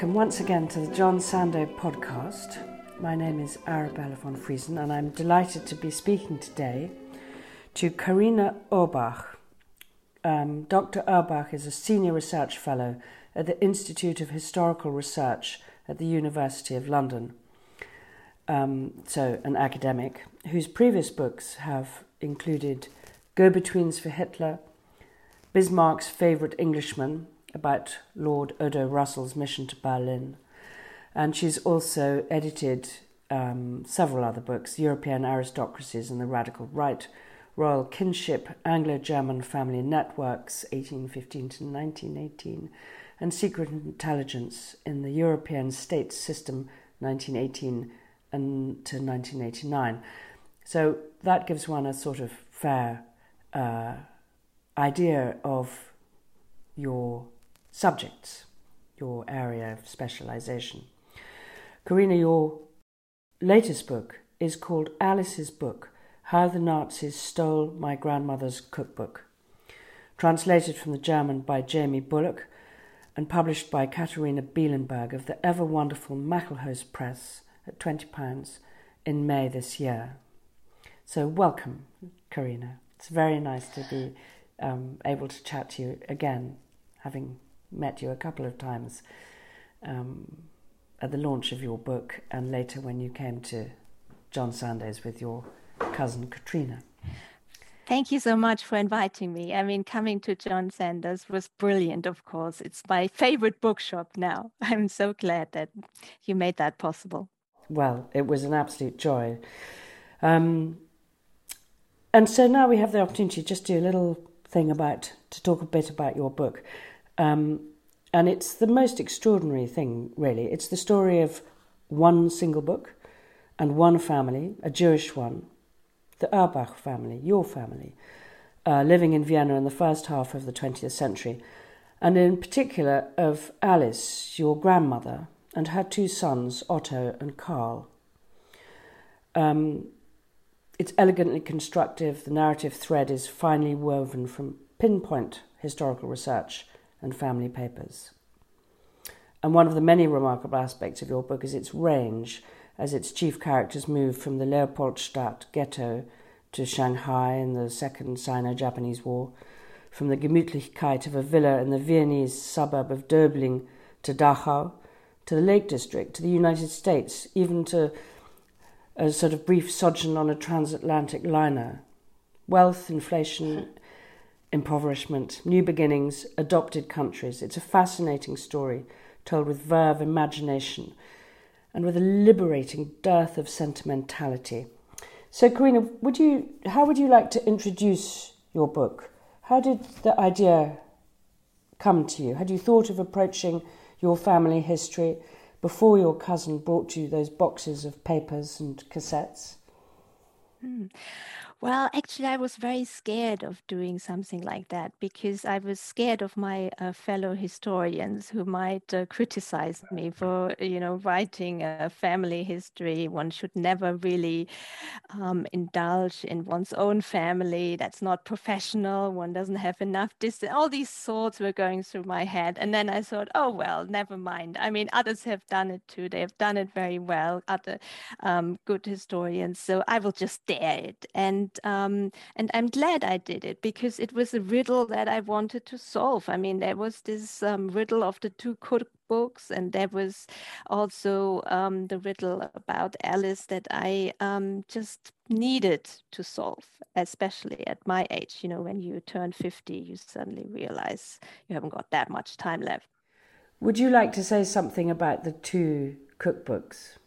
Welcome once again to the John Sandoe podcast. My name is Arabella von Friesen, and I'm delighted to be speaking today to Karina Urbach. Um, Dr. Urbach is a senior research fellow at the Institute of Historical Research at the University of London. Um, so, an academic whose previous books have included Go Betweens for Hitler, Bismarck's Favourite Englishman, about Lord Odo Russell's mission to Berlin. And she's also edited um, several other books European Aristocracies and the Radical Right, Royal Kinship, Anglo German Family Networks, 1815 to 1918, and Secret Intelligence in the European State System, 1918 and to 1989. So that gives one a sort of fair uh, idea of your subjects, your area of specialization. Karina, your latest book is called Alice's Book How the Nazis Stole My Grandmother's Cookbook, translated from the German by Jamie Bulloch and published by Katharina Bielenberg of the ever wonderful Maclehose Press at £20 in May this year. So, welcome, Karina. It's very nice to be um, able to chat to you again, having met you a couple of times um, at the launch of your book and later when you came to John Sandoe's with your cousin Katrina. Thank you so much for inviting me. I mean, coming to John Sandoe's was brilliant, of course. It's my favorite bookshop now. I'm so glad that you made that possible. Well, it was an absolute joy. Um, and so now we have the opportunity just to just do a little thing about, to talk a bit about your book. Um, and it's the most extraordinary thing, really. It's the story of one single book and one family, a Jewish one, the Urbach family, your family, uh, living in Vienna in the first half of the 20th century, and in particular of Alice, your grandmother, and her two sons, Otto and Karl. Um, it's elegantly constructive, the narrative thread is finely woven from pinpoint historical research and family papers. And one of the many remarkable aspects of your book is its range, as its chief characters move from the Leopoldstadt ghetto to Shanghai in the Second Sino Japanese War, from the Gemütlichkeit of a villa in the Viennese suburb of Döbling to Dachau, to the Lake District, to the United States, even to a sort of brief sojourn on a transatlantic liner. Wealth, inflation, impoverishment, new beginnings, adopted countries. It's a fascinating story told with verve, imagination, and with a liberating dearth of sentimentality. So, Karina, would you, how would you like to introduce your book? How did the idea come to you? Had you thought of approaching your family history before your cousin brought you those boxes of papers and cassettes? Mm. Well, actually, I was very scared of doing something like that because I was scared of my uh, fellow historians who might uh, criticize me for, you know, writing a family history. One should never really um, indulge in one's own family. That's not professional. One doesn't have enough distance. All these thoughts were going through my head. And then I thought, oh, well, never mind. I mean, others have done it too. They have done it very well, other um, good historians. So I will just dare it. And and um, and I'm glad I did it because it was a riddle that I wanted to solve. I mean, there was this um, riddle of the two cookbooks, and there was also um, the riddle about Alice that I um, just needed to solve, especially at my age. You know, when you turn 50, you suddenly realize you haven't got that much time left. Would you like to say something about the two cookbooks?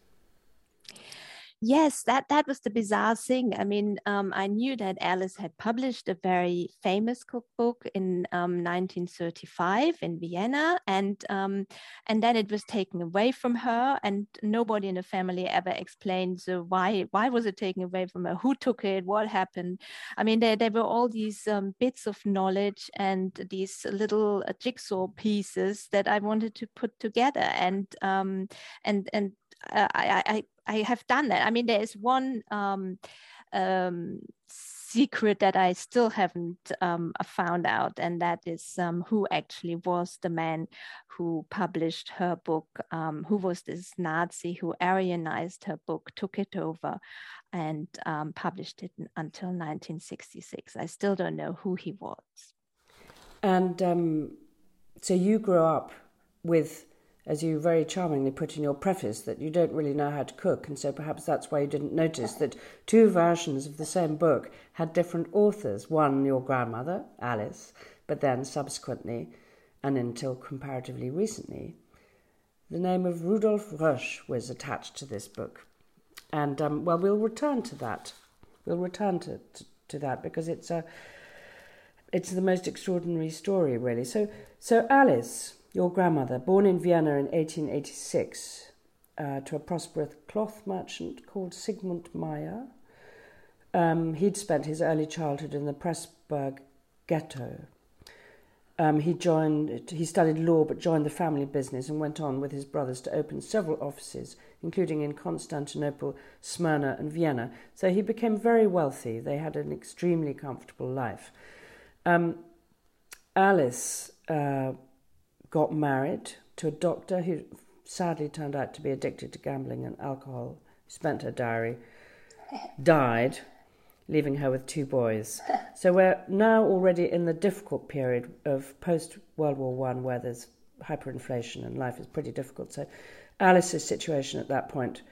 Yes, that that was the bizarre thing. I mean, um, I knew that Alice had published a very famous cookbook in um, 1935 in Vienna, and um, and then it was taken away from her, and nobody in the family ever explained so why why was it taken away from her, who took it, what happened. I mean, there there were all these um, bits of knowledge and these little uh, jigsaw pieces that I wanted to put together, and um, and and uh, I, I, I have done that. I mean, there is one um, um, secret that I still haven't um, found out, and that is um, who actually was the man who published her book, um, who was this Nazi who Aryanized her book, took it over, and um, published it until 1966. I still don't know who he was. And so you grew up with as you very charmingly put in your preface, that you don't really know how to cook, and so perhaps that's why you didn't notice that two versions of the same book had different authors. One, your grandmother, Alice, but then subsequently, and until comparatively recently, the name of Rudolf Rösch was attached to this book. And, um, well, we'll return to that. We'll return to, to, to that because it's a. It's the most extraordinary story, really. So, so Alice, your grandmother, born in Vienna in 1886 uh, to a prosperous cloth merchant called Sigmund Meyer. Um, he'd spent his early childhood in the Pressburg ghetto. Um, he joined. He studied law, but joined the family business and went on with his brothers to open several offices, including in Constantinople, Smyrna, and Vienna. So he became very wealthy. They had an extremely comfortable life. Um, Alice uh, got married to a doctor who sadly turned out to be addicted to gambling and alcohol, spent her diary, died, leaving her with two boys. So we're now already in the difficult period of post World War One, where there's hyperinflation and life is pretty difficult. So Alice's situation at that point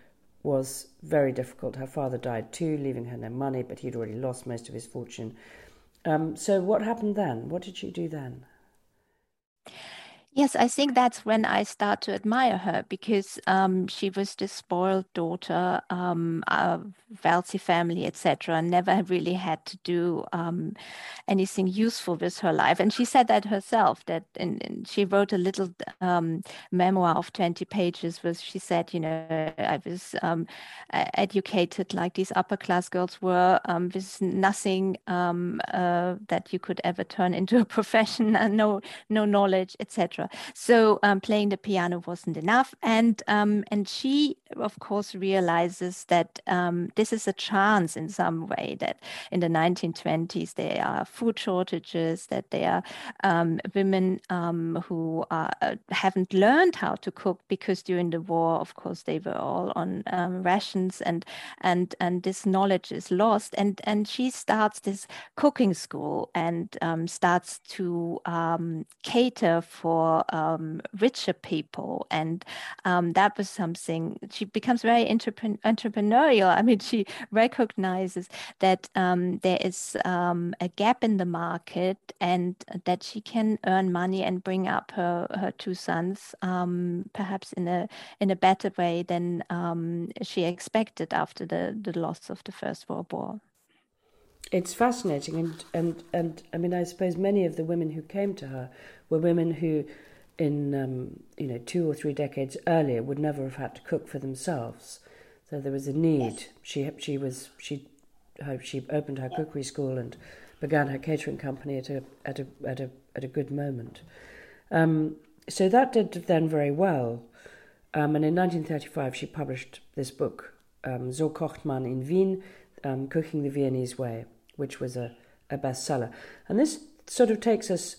was very difficult. Her father died too, leaving her no money, but he'd already lost most of his fortune. Um, so what happened then? What did she do then? Yes, I think that's when I start to admire her because um, she was the spoiled daughter, um, a wealthy family, etc. Never really had to do um, anything useful with her life, and she said that herself. That and, she wrote a little um, memoir of twenty pages, where she said, you know, I was um, educated like these upper class girls were, um, with nothing uh, that you could ever turn into a profession, and no no knowledge, etc. So um, playing the piano wasn't enough, and um, and she of course realizes that um, this is a chance in some way that in the 1920s there are food shortages, that there are um, women um, who are, uh, haven't learned how to cook because during the war, of course, they were all on um, rations, and and and this knowledge is lost, and and she starts this cooking school and starts to cater for um, richer people. And um, that was something she becomes very entrepreneurial. I mean, she recognizes that um, there is um, a gap in the market and that she can earn money and bring up her, her two sons um, perhaps in a in a better way than um, she expected after the, the loss of the First World War it's fascinating and, and and I mean I suppose many of the women who came to her were women who in um, you know two or three decades earlier would never have had to cook for themselves. So there was a need. Yes. She she was she she opened her cookery school and began her catering company at a at a at a at a good moment. Um, so that did then very well. Um, and in 1935, she published this book, um, So kocht man in Wien, um, Cooking the Viennese Way, which was a, a bestseller. And this sort of takes us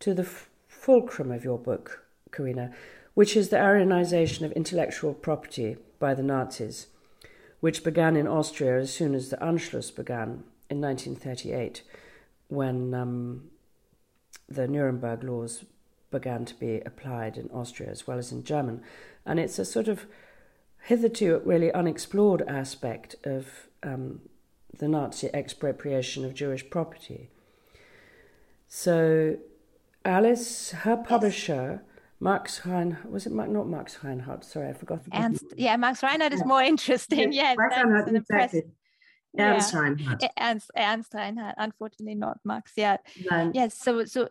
to the fulcrum of your book, Karina, which is the Aryanization of intellectual property by the Nazis, which began in Austria as soon as the Anschluss began in 1938, when um, the Nuremberg laws began to be applied in Austria as well as in German. And it's a sort of hitherto really unexplored aspect of um, the Nazi expropriation of Jewish property. So Alice, her publisher, Max Reinhardt, was it not Max Reinhardt? Sorry, I forgot. Yeah, Max Reinhardt is more interesting. Yes, Max Reinhardt, exactly. Ernst yeah. Reinhardt. Ernst, Ernst Reinhardt, unfortunately not Max. Yeah. Yes, so so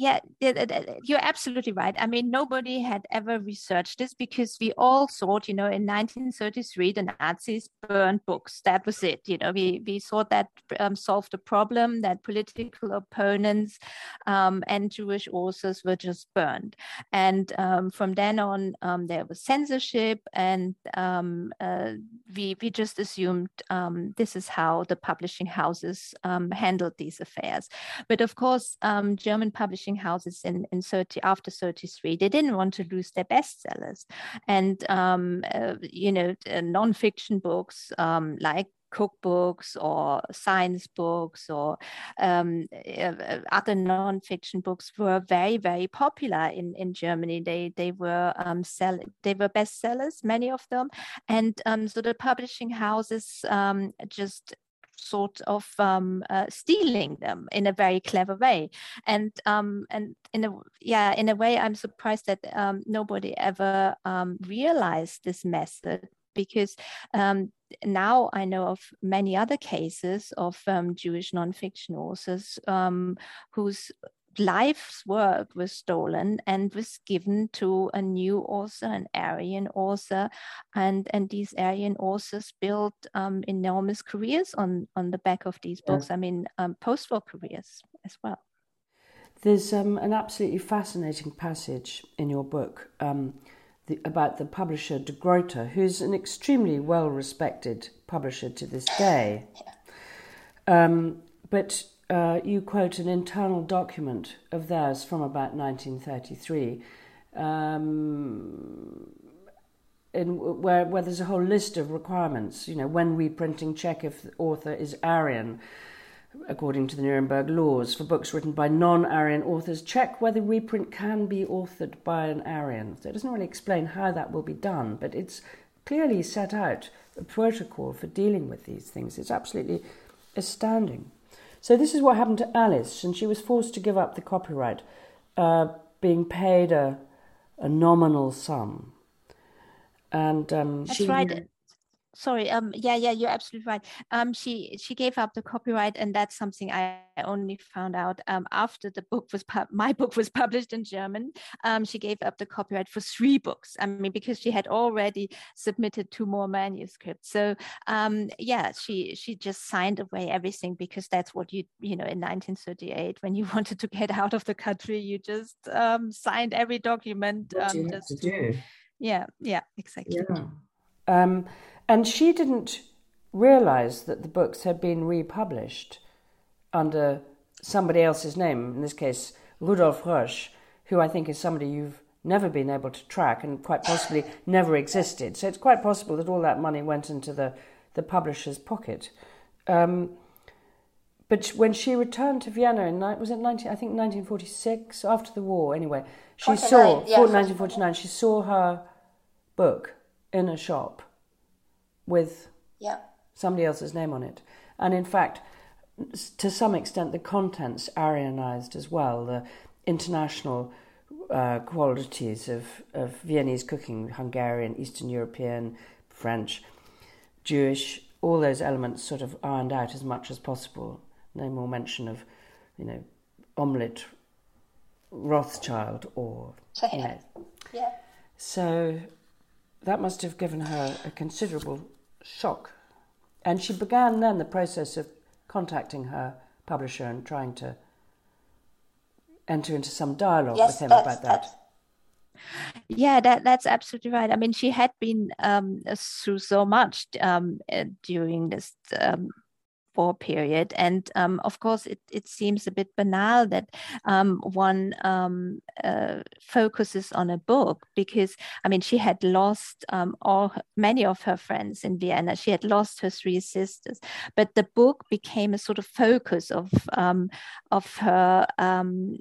yeah, you're absolutely right. I mean, nobody had ever researched this because we all thought, you know, in 1933, the Nazis burned books. That was it. You know, we, we thought that um, solved the problem that political opponents um, and Jewish authors were just burned. And um, from then on, um, there was censorship, and um, uh, we, we just assumed um, this is how the publishing houses handled these affairs. But of course, German publishing publishing houses in, in 30 after 33 they didn't want to lose their bestsellers and um, uh, you know uh, non-fiction books um, like cookbooks or science books or um, uh, other non-fiction books were very very popular in, in Germany. They they were um, sell they were bestsellers, many of them, and um, so the publishing houses um, just sort of um, uh, stealing them in a very clever way. And um, and in a yeah in a way i'm surprised that um, nobody ever um, realized this method because um, now I know of many other cases of um, Jewish nonfiction authors um, whose life's work was stolen and was given to a new author, an Aryan author, and and these Aryan authors built um, enormous careers on on the back of these books. Yeah. I mean, um, post-war careers as well. There's um, an absolutely fascinating passage in your book um, the, about the publisher De Gruyter, who's an extremely well-respected publisher to this day. Um, but uh, you quote an internal document of theirs from about 1933, um, in, where, where there's a whole list of requirements. You know, when reprinting, check if the author is Aryan, according to the Nuremberg laws. For books written by non Aryan authors, check whether reprint can be authored by an Aryan. So it doesn't really explain how that will be done, but it's clearly set out a protocol for dealing with these things. It's absolutely astounding. So this is what happened to Alice, and she was forced to give up the copyright, uh, being paid a, a nominal sum. And um, That's she, right sorry um yeah yeah you're absolutely right. Um she she gave up the copyright and that's something i only found out um after the book was pu- my book was published in german. Um she gave up the copyright for three books i mean because she had already submitted two more manuscripts. So um yeah she she just signed away everything because that's what you you know in 1938 when you wanted to get out of the country you just um signed every document um, just to do? Yeah yeah exactly. Yeah. Um, and she didn't realize that the books had been republished under somebody else's name, in this case, Rudolf Rösch, who I think is somebody you've never been able to track and quite possibly never existed. So it's quite possible that all that money went into the, the publisher's pocket. Um, but when she returned to Vienna in was it 19, I think 1946 after the war anyway she saw yeah, 1949 she saw her book in a shop with yeah. somebody else's name on it. And in fact, to some extent, the contents Aryanized as well. The international uh, qualities of, of Viennese cooking, Hungarian, Eastern European, French, Jewish, all those elements sort of ironed out as much as possible. No more mention of, you know, omelette Rothschild or, you know. Yeah. So that must have given her a considerable shock. And she began then the process of contacting her publisher and trying to enter into some dialogue yes, with him about that. Yeah, that that's absolutely right. I mean, she had been um, through so much um, during this um, war period. And um, of course, it, it seems a bit banal that um, one um, uh, focuses on a book because, I mean, she had lost um, all many of her friends in Vienna. She had lost her three sisters, but the book became a sort of focus of um, of her um,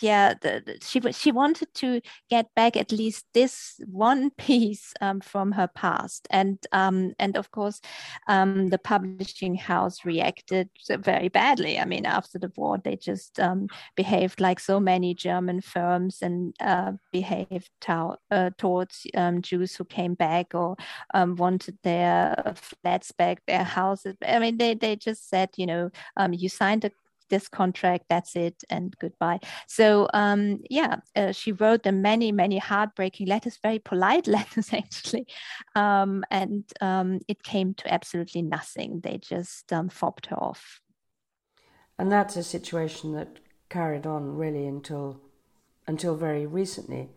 yeah, the, the, she she wanted to get back at least this one piece um, from her past, and um, and of course, um, the publishing house reacted very badly. I mean, after the war, they just um, behaved like so many German firms and uh, behaved to, uh, towards um, Jews who came back or um, wanted their flats back, their houses. I mean, they they just said, you know, you signed a this contract, that's it, and goodbye. So um, yeah, uh, she wrote them many, many heartbreaking letters, very polite letters actually, um, and um, it came to absolutely nothing. They just um, fobbed her off. And that's a situation that carried on really until until very recently.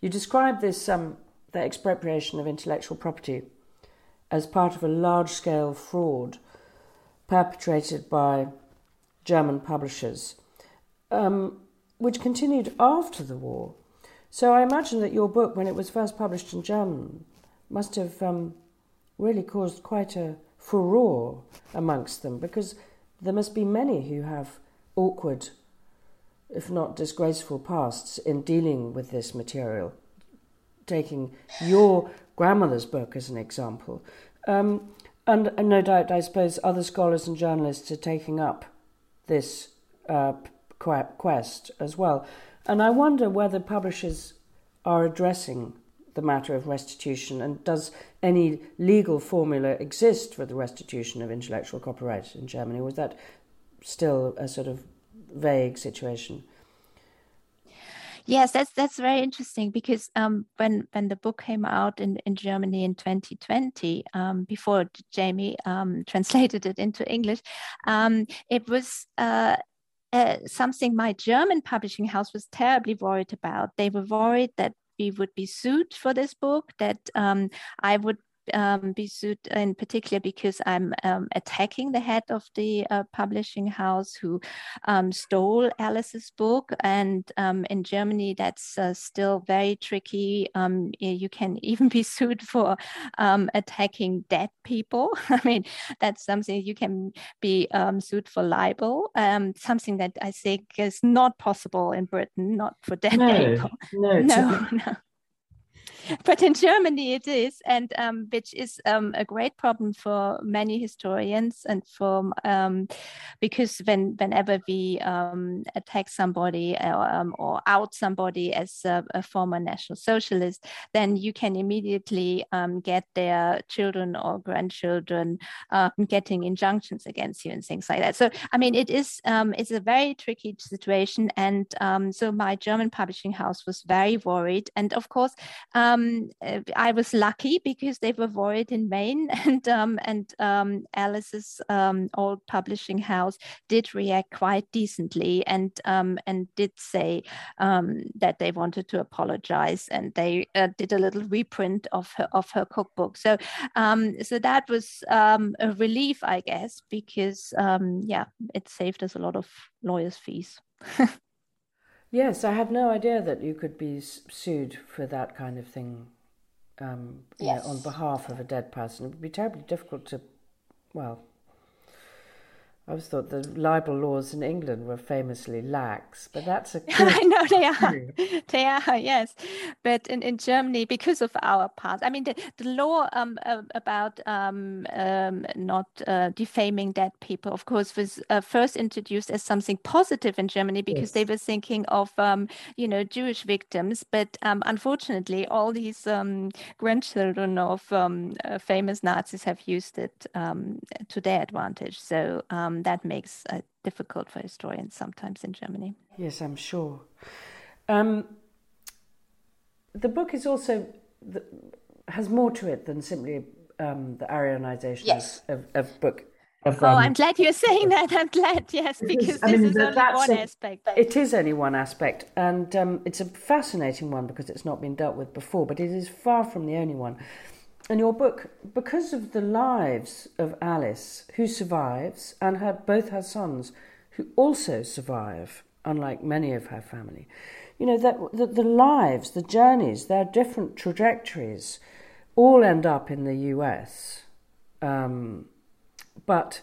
You describe this um, the expropriation of intellectual property as part of a large-scale fraud perpetrated by German publishers, um, which continued after the war. So I imagine that your book, when it was first published in German, must have um, really caused quite a furore amongst them because there must be many who have awkward, if not disgraceful, pasts in dealing with this material. Taking your grandmother's book as an example. Um, and, and, no doubt, I suppose, other scholars and journalists are taking up this uh, quest as well. And I wonder whether publishers are addressing the matter of restitution and does any legal formula exist for the restitution of intellectual copyright in Germany? Was that still a sort of vague situation? Yes, that's that's very interesting because um, when when the book came out in, in Germany in 2020, um, before Jamie um, translated it into English, um, it was. Uh, uh, something my German publishing house was terribly worried about. They were worried that we would be sued for this book, that um, I would um, be sued in particular because I'm um, attacking the head of the uh, publishing house who um, stole Alice's book. And um, in Germany, that's uh, still very tricky. Um, you can even be sued for um, attacking dead people. I mean, that's something you can be sued for libel, something that I think is not possible in Britain, not for dead no, people. No, no, no. but in Germany it is, and um, which is um, a great problem for many historians and for um, because when whenever we um, attack somebody or, um, or out somebody as a, a, former national socialist, then you can immediately um, get their children or grandchildren getting injunctions against you and things like that. So I mean, it is it's a very tricky situation, and so my German publishing house was very worried, and of course. Um, uh, I was lucky because they were worried in Maine, and um, and um, Alice's um, old publishing house did react quite decently, and um, and did say um, that they wanted to apologize, and they uh, did a little reprint of her of her cookbook. So so that was a relief, I guess, because yeah, it saved us a lot of lawyers' fees. Yes, I had no idea that you could be sued for that kind of thing um, yes. know, on behalf of a dead person. It would be terribly difficult to, well, I always thought the libel laws in England were famously lax, but that's a. I know they are. they are, yes. But in, in Germany, because of our past, I mean, the, the law um, uh, about um, um, not uh, defaming dead people, of course, was uh, first introduced as something positive in Germany because yes. they were thinking of, um, you know, Jewish victims. But um, unfortunately, all these um, grandchildren of uh, famous Nazis have used it to their advantage. So, that makes it difficult for historians sometimes in Germany. Yes, I'm sure. Um, the book is also the, has more to it than simply um, the Aryanization yes. of, of book. Of, oh, um, I'm glad you're saying that. I'm glad, yes, because is, this mean, is only one a, aspect. It is only one aspect, and um, it's a fascinating one because it's not been dealt with before, but it is far from the only one. And your book, because of the lives of Alice, who survives, and her, both her sons, who also survive, unlike many of her family, you know, that the, the lives, the journeys, their different trajectories all end up in the US. Um, but,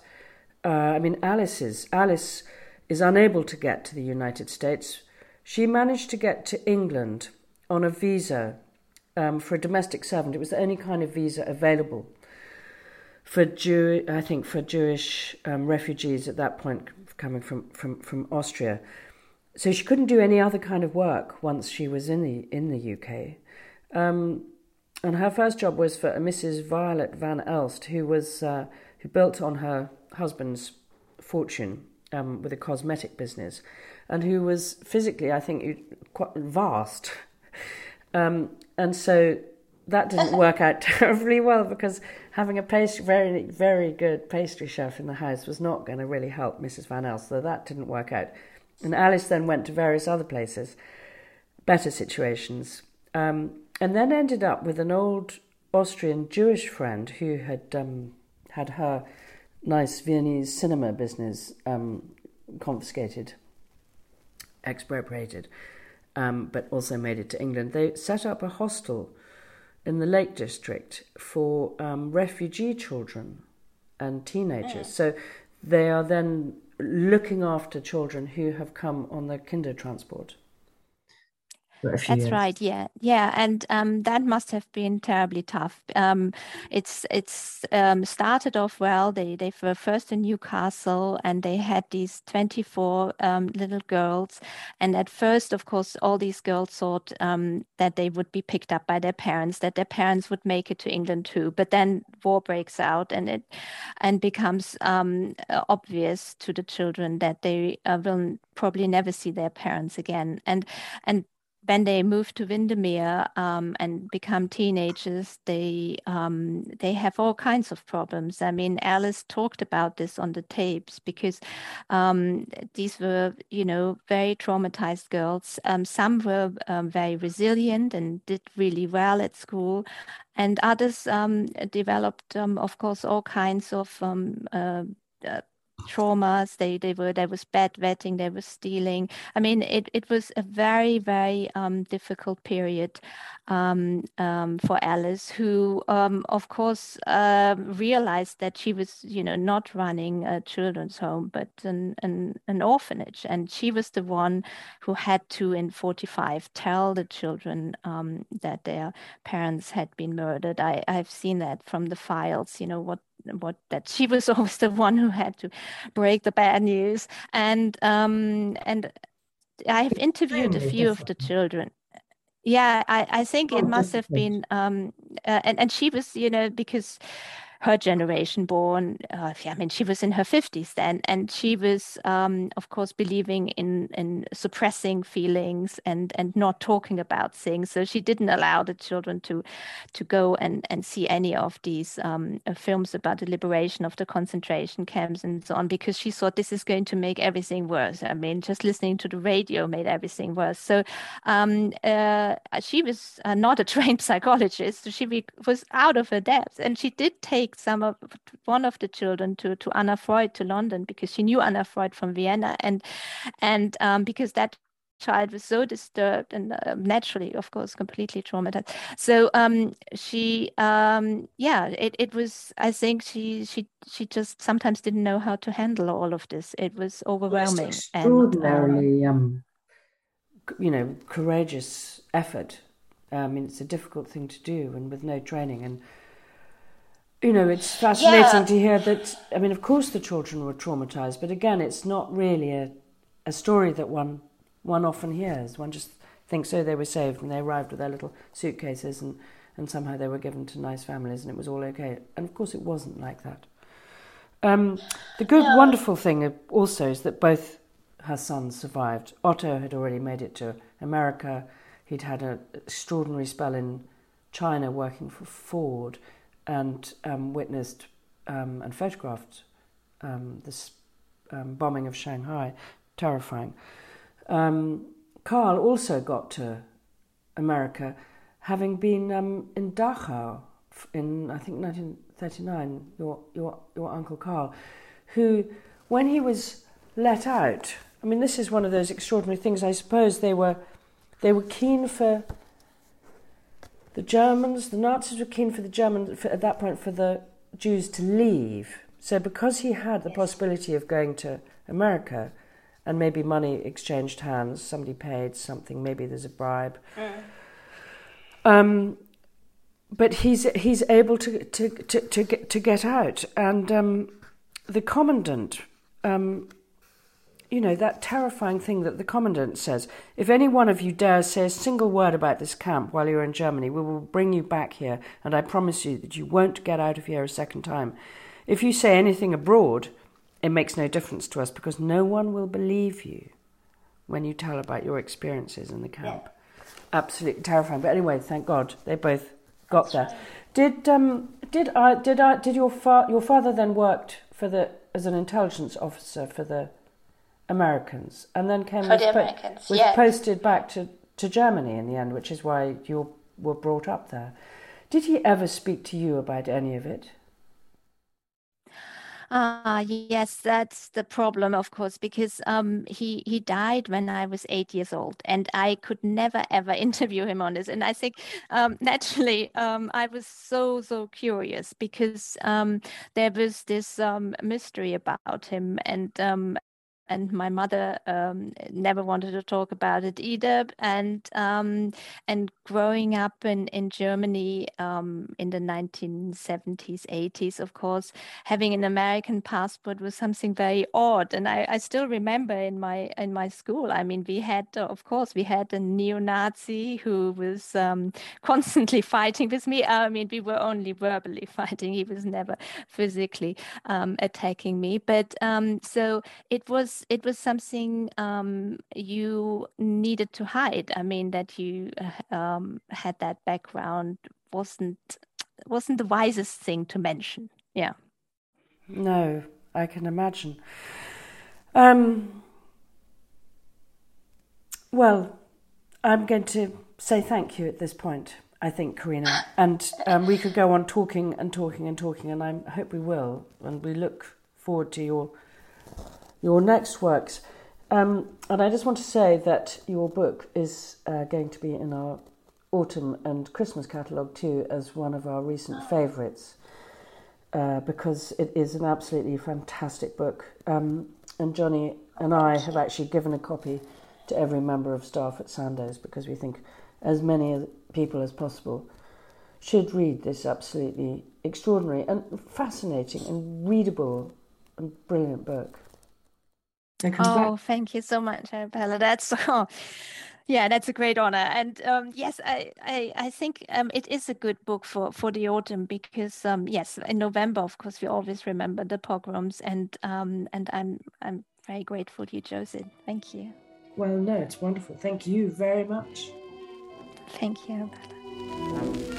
uh, I mean, Alice's, Alice is unable to get to the United States. She managed to get to England on a visa um, for a domestic servant. It was the only kind of visa available for Jew, I think, for Jewish um, refugees at that point coming from, from, from Austria. So she couldn't do any other kind of work once she was in the in the UK. Um, and her first job was for a Mrs. Violet Van Elst, who was uh, who built on her husband's fortune um, with a cosmetic business, and who was physically, I think, quite vast. Um, and so that didn't work out terribly well because having a pastry, very, very good pastry chef in the house was not going to really help Mrs. Van Elst, so that didn't work out. And Alice then went to various other places, better situations, um, and then ended up with an old Austrian Jewish friend who had um, had her nice Viennese cinema business um, confiscated, expropriated, um, but also made it to England. They set up a hostel in the Lake District for um, refugee children and teenagers. So they are then looking after children who have come on the Kindertransport. That's years. right. Yeah, yeah, and um, that must have been terribly tough. Um, it's it's um, started off well. They they were first in Newcastle, and they had these twenty four um, little girls. And at first, of course, all these girls thought um, that they would be picked up by their parents, that their parents would make it to England too. But then war breaks out, and it and becomes um, obvious to the children that they uh, will probably never see their parents again. And and when they move to Windermere um, and become teenagers, they um, they have all kinds of problems. I mean, Alice talked about this on the tapes because um, these were, you know, very traumatized girls. Um, some were um, very resilient and did really well at school, and others um, developed, of course, all kinds of uh, uh, traumas. They they were there was bad vetting. There was stealing. I mean, it it was a very very um, difficult period um, um, for Alice, who um, of course uh, realized that she was you know not running a children's home but an, an an orphanage, and she was the one who had to in forty five tell the children that their parents had been murdered. I I've seen that from the files. You know what what that she was always the one who had to break the bad news. And um and i've interviewed a few of the children. Yeah i i think it oh, must have been um uh, and and she was you know because her generation born. Uh, I mean, she was in her 50s then, and she was, um, of course, believing in in suppressing feelings and and not talking about things. So she didn't allow the children to to go and and see any of these um, uh, films about the liberation of the concentration camps and so on, because she thought this is going to make everything worse. I mean, just listening to the radio made everything worse. So um, uh, she was uh, not a trained psychologist. So she was out of her depth, and she did take take some of one of the children to to Anna Freud to London because she knew Anna Freud from Vienna, and and um, because that child was so disturbed and uh, naturally of course completely traumatized. So um, she um, yeah it, it was i think she she she just sometimes didn't know how to handle all of this. It was overwhelming extraordinarily and, um, you know courageous effort. I mean it's a difficult thing to do and with no training and you know, it's fascinating yeah. to hear that. I mean, of course, the children were traumatized, but again, it's not really a, a story that one one often hears. One just thinks, oh, they were saved and they arrived with their little suitcases and, and somehow they were given to nice families and it was all okay. And of course, it wasn't like that. Um, the good, wonderful thing also is that both her sons survived. Otto had already made it to America. He'd had an extraordinary spell in China working for Ford and um, witnessed um, and photographed um, this um, bombing of Shanghai, terrifying. Um, Karl also got to America, having been in Dachau in I think 1939. Your your your uncle Karl, who when he was let out, I mean this is one of those extraordinary things. I suppose they were they were keen for the Germans, the Nazis were keen for the Germans at that point for the Jews to leave. So because he had the possibility of going to America, and maybe money exchanged hands, somebody paid something, maybe there's a bribe. Mm. Um, but he's he's able to to to to get, to get out, and um, the commandant um, you know, that terrifying thing that the commandant says if any one of you dares say a single word about this camp while you're in Germany, we will bring you back here, and I promise you that you won't get out of here a second time. If you say anything abroad, it makes no difference to us because no one will believe you when you tell about your experiences in the camp. Yeah. Absolutely terrifying. But anyway, thank God they both got That's there. Right. Did um did I did I did your fa- your father then worked for the as an intelligence officer for the Americans and then came for was, the Americans, po- was yes. posted back to, to Germany in the end, which is why you were brought up there. Did he ever speak to you about any of it? Ah, uh, yes, that's the problem, of course, because um, he he died when I was eight years old, and I could never ever interview him on this. And I think um, naturally, um, I was so so curious because um, there was this um, mystery about him, and um, and my mother um, never wanted to talk about it either. And um, and growing up in in Germany um, in the 1970s, 80s, of course, having an American passport was something very odd. And I, I still remember in my in my school. I mean, we had, of course, we had a neo-Nazi who was um, constantly fighting with me. I mean, we were only verbally fighting. He was never physically um, attacking me. But um, so it was it was something um, you needed to hide. I mean, that you uh, um, had that background wasn't wasn't the wisest thing to mention. Yeah. No, I can imagine. Um, well, I'm going to say thank you at this point. I think, Karina, and um, we could go on talking and talking and talking, and I hope we will. And we look forward to your your next works. Um, and I just want to say that your book is uh, going to be in our autumn and Christmas catalogue too as one of our recent favourites uh, because it is an absolutely fantastic book. Um, and Johnny and I have actually given a copy to every member of staff at Sandoe's because we think as many people as possible should read this absolutely extraordinary and fascinating and readable and brilliant book. Oh, thank you so much, Arabella. That's oh, yeah, that's a great honor. And um, yes, I, I, I think um, it is a good book for, for the autumn because um, yes, in November, of course, we always remember the pogroms, and um, and I'm I'm very grateful you chose it. Thank you. Well, no, it's wonderful. Thank you very much. Thank you, Arabella.